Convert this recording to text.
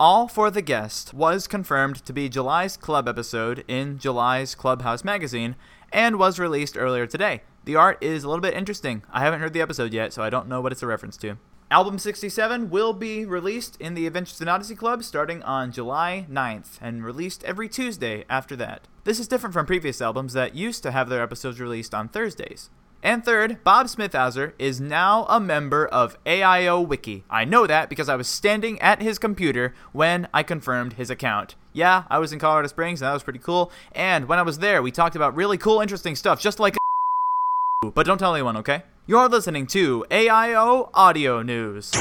All for the Guest was confirmed to be July's club episode in July's Clubhouse magazine and was released earlier today. The art is a little bit interesting. I haven't heard the episode yet, so I don't know what it's a reference to. Album 67 will be released in the Adventures in Odyssey Club starting on July 9th and released every Tuesday after that. This is different from previous albums that used to have their episodes released on Thursdays. And third, Bob Smithouser is now a member of AIO Wiki. I know that because I was standing at his computer when I confirmed his account. Yeah, I was in Colorado Springs and that was pretty cool. And when I was there, we talked about really cool, interesting stuff, just like but don't tell anyone, okay? You're listening to AIO Audio News.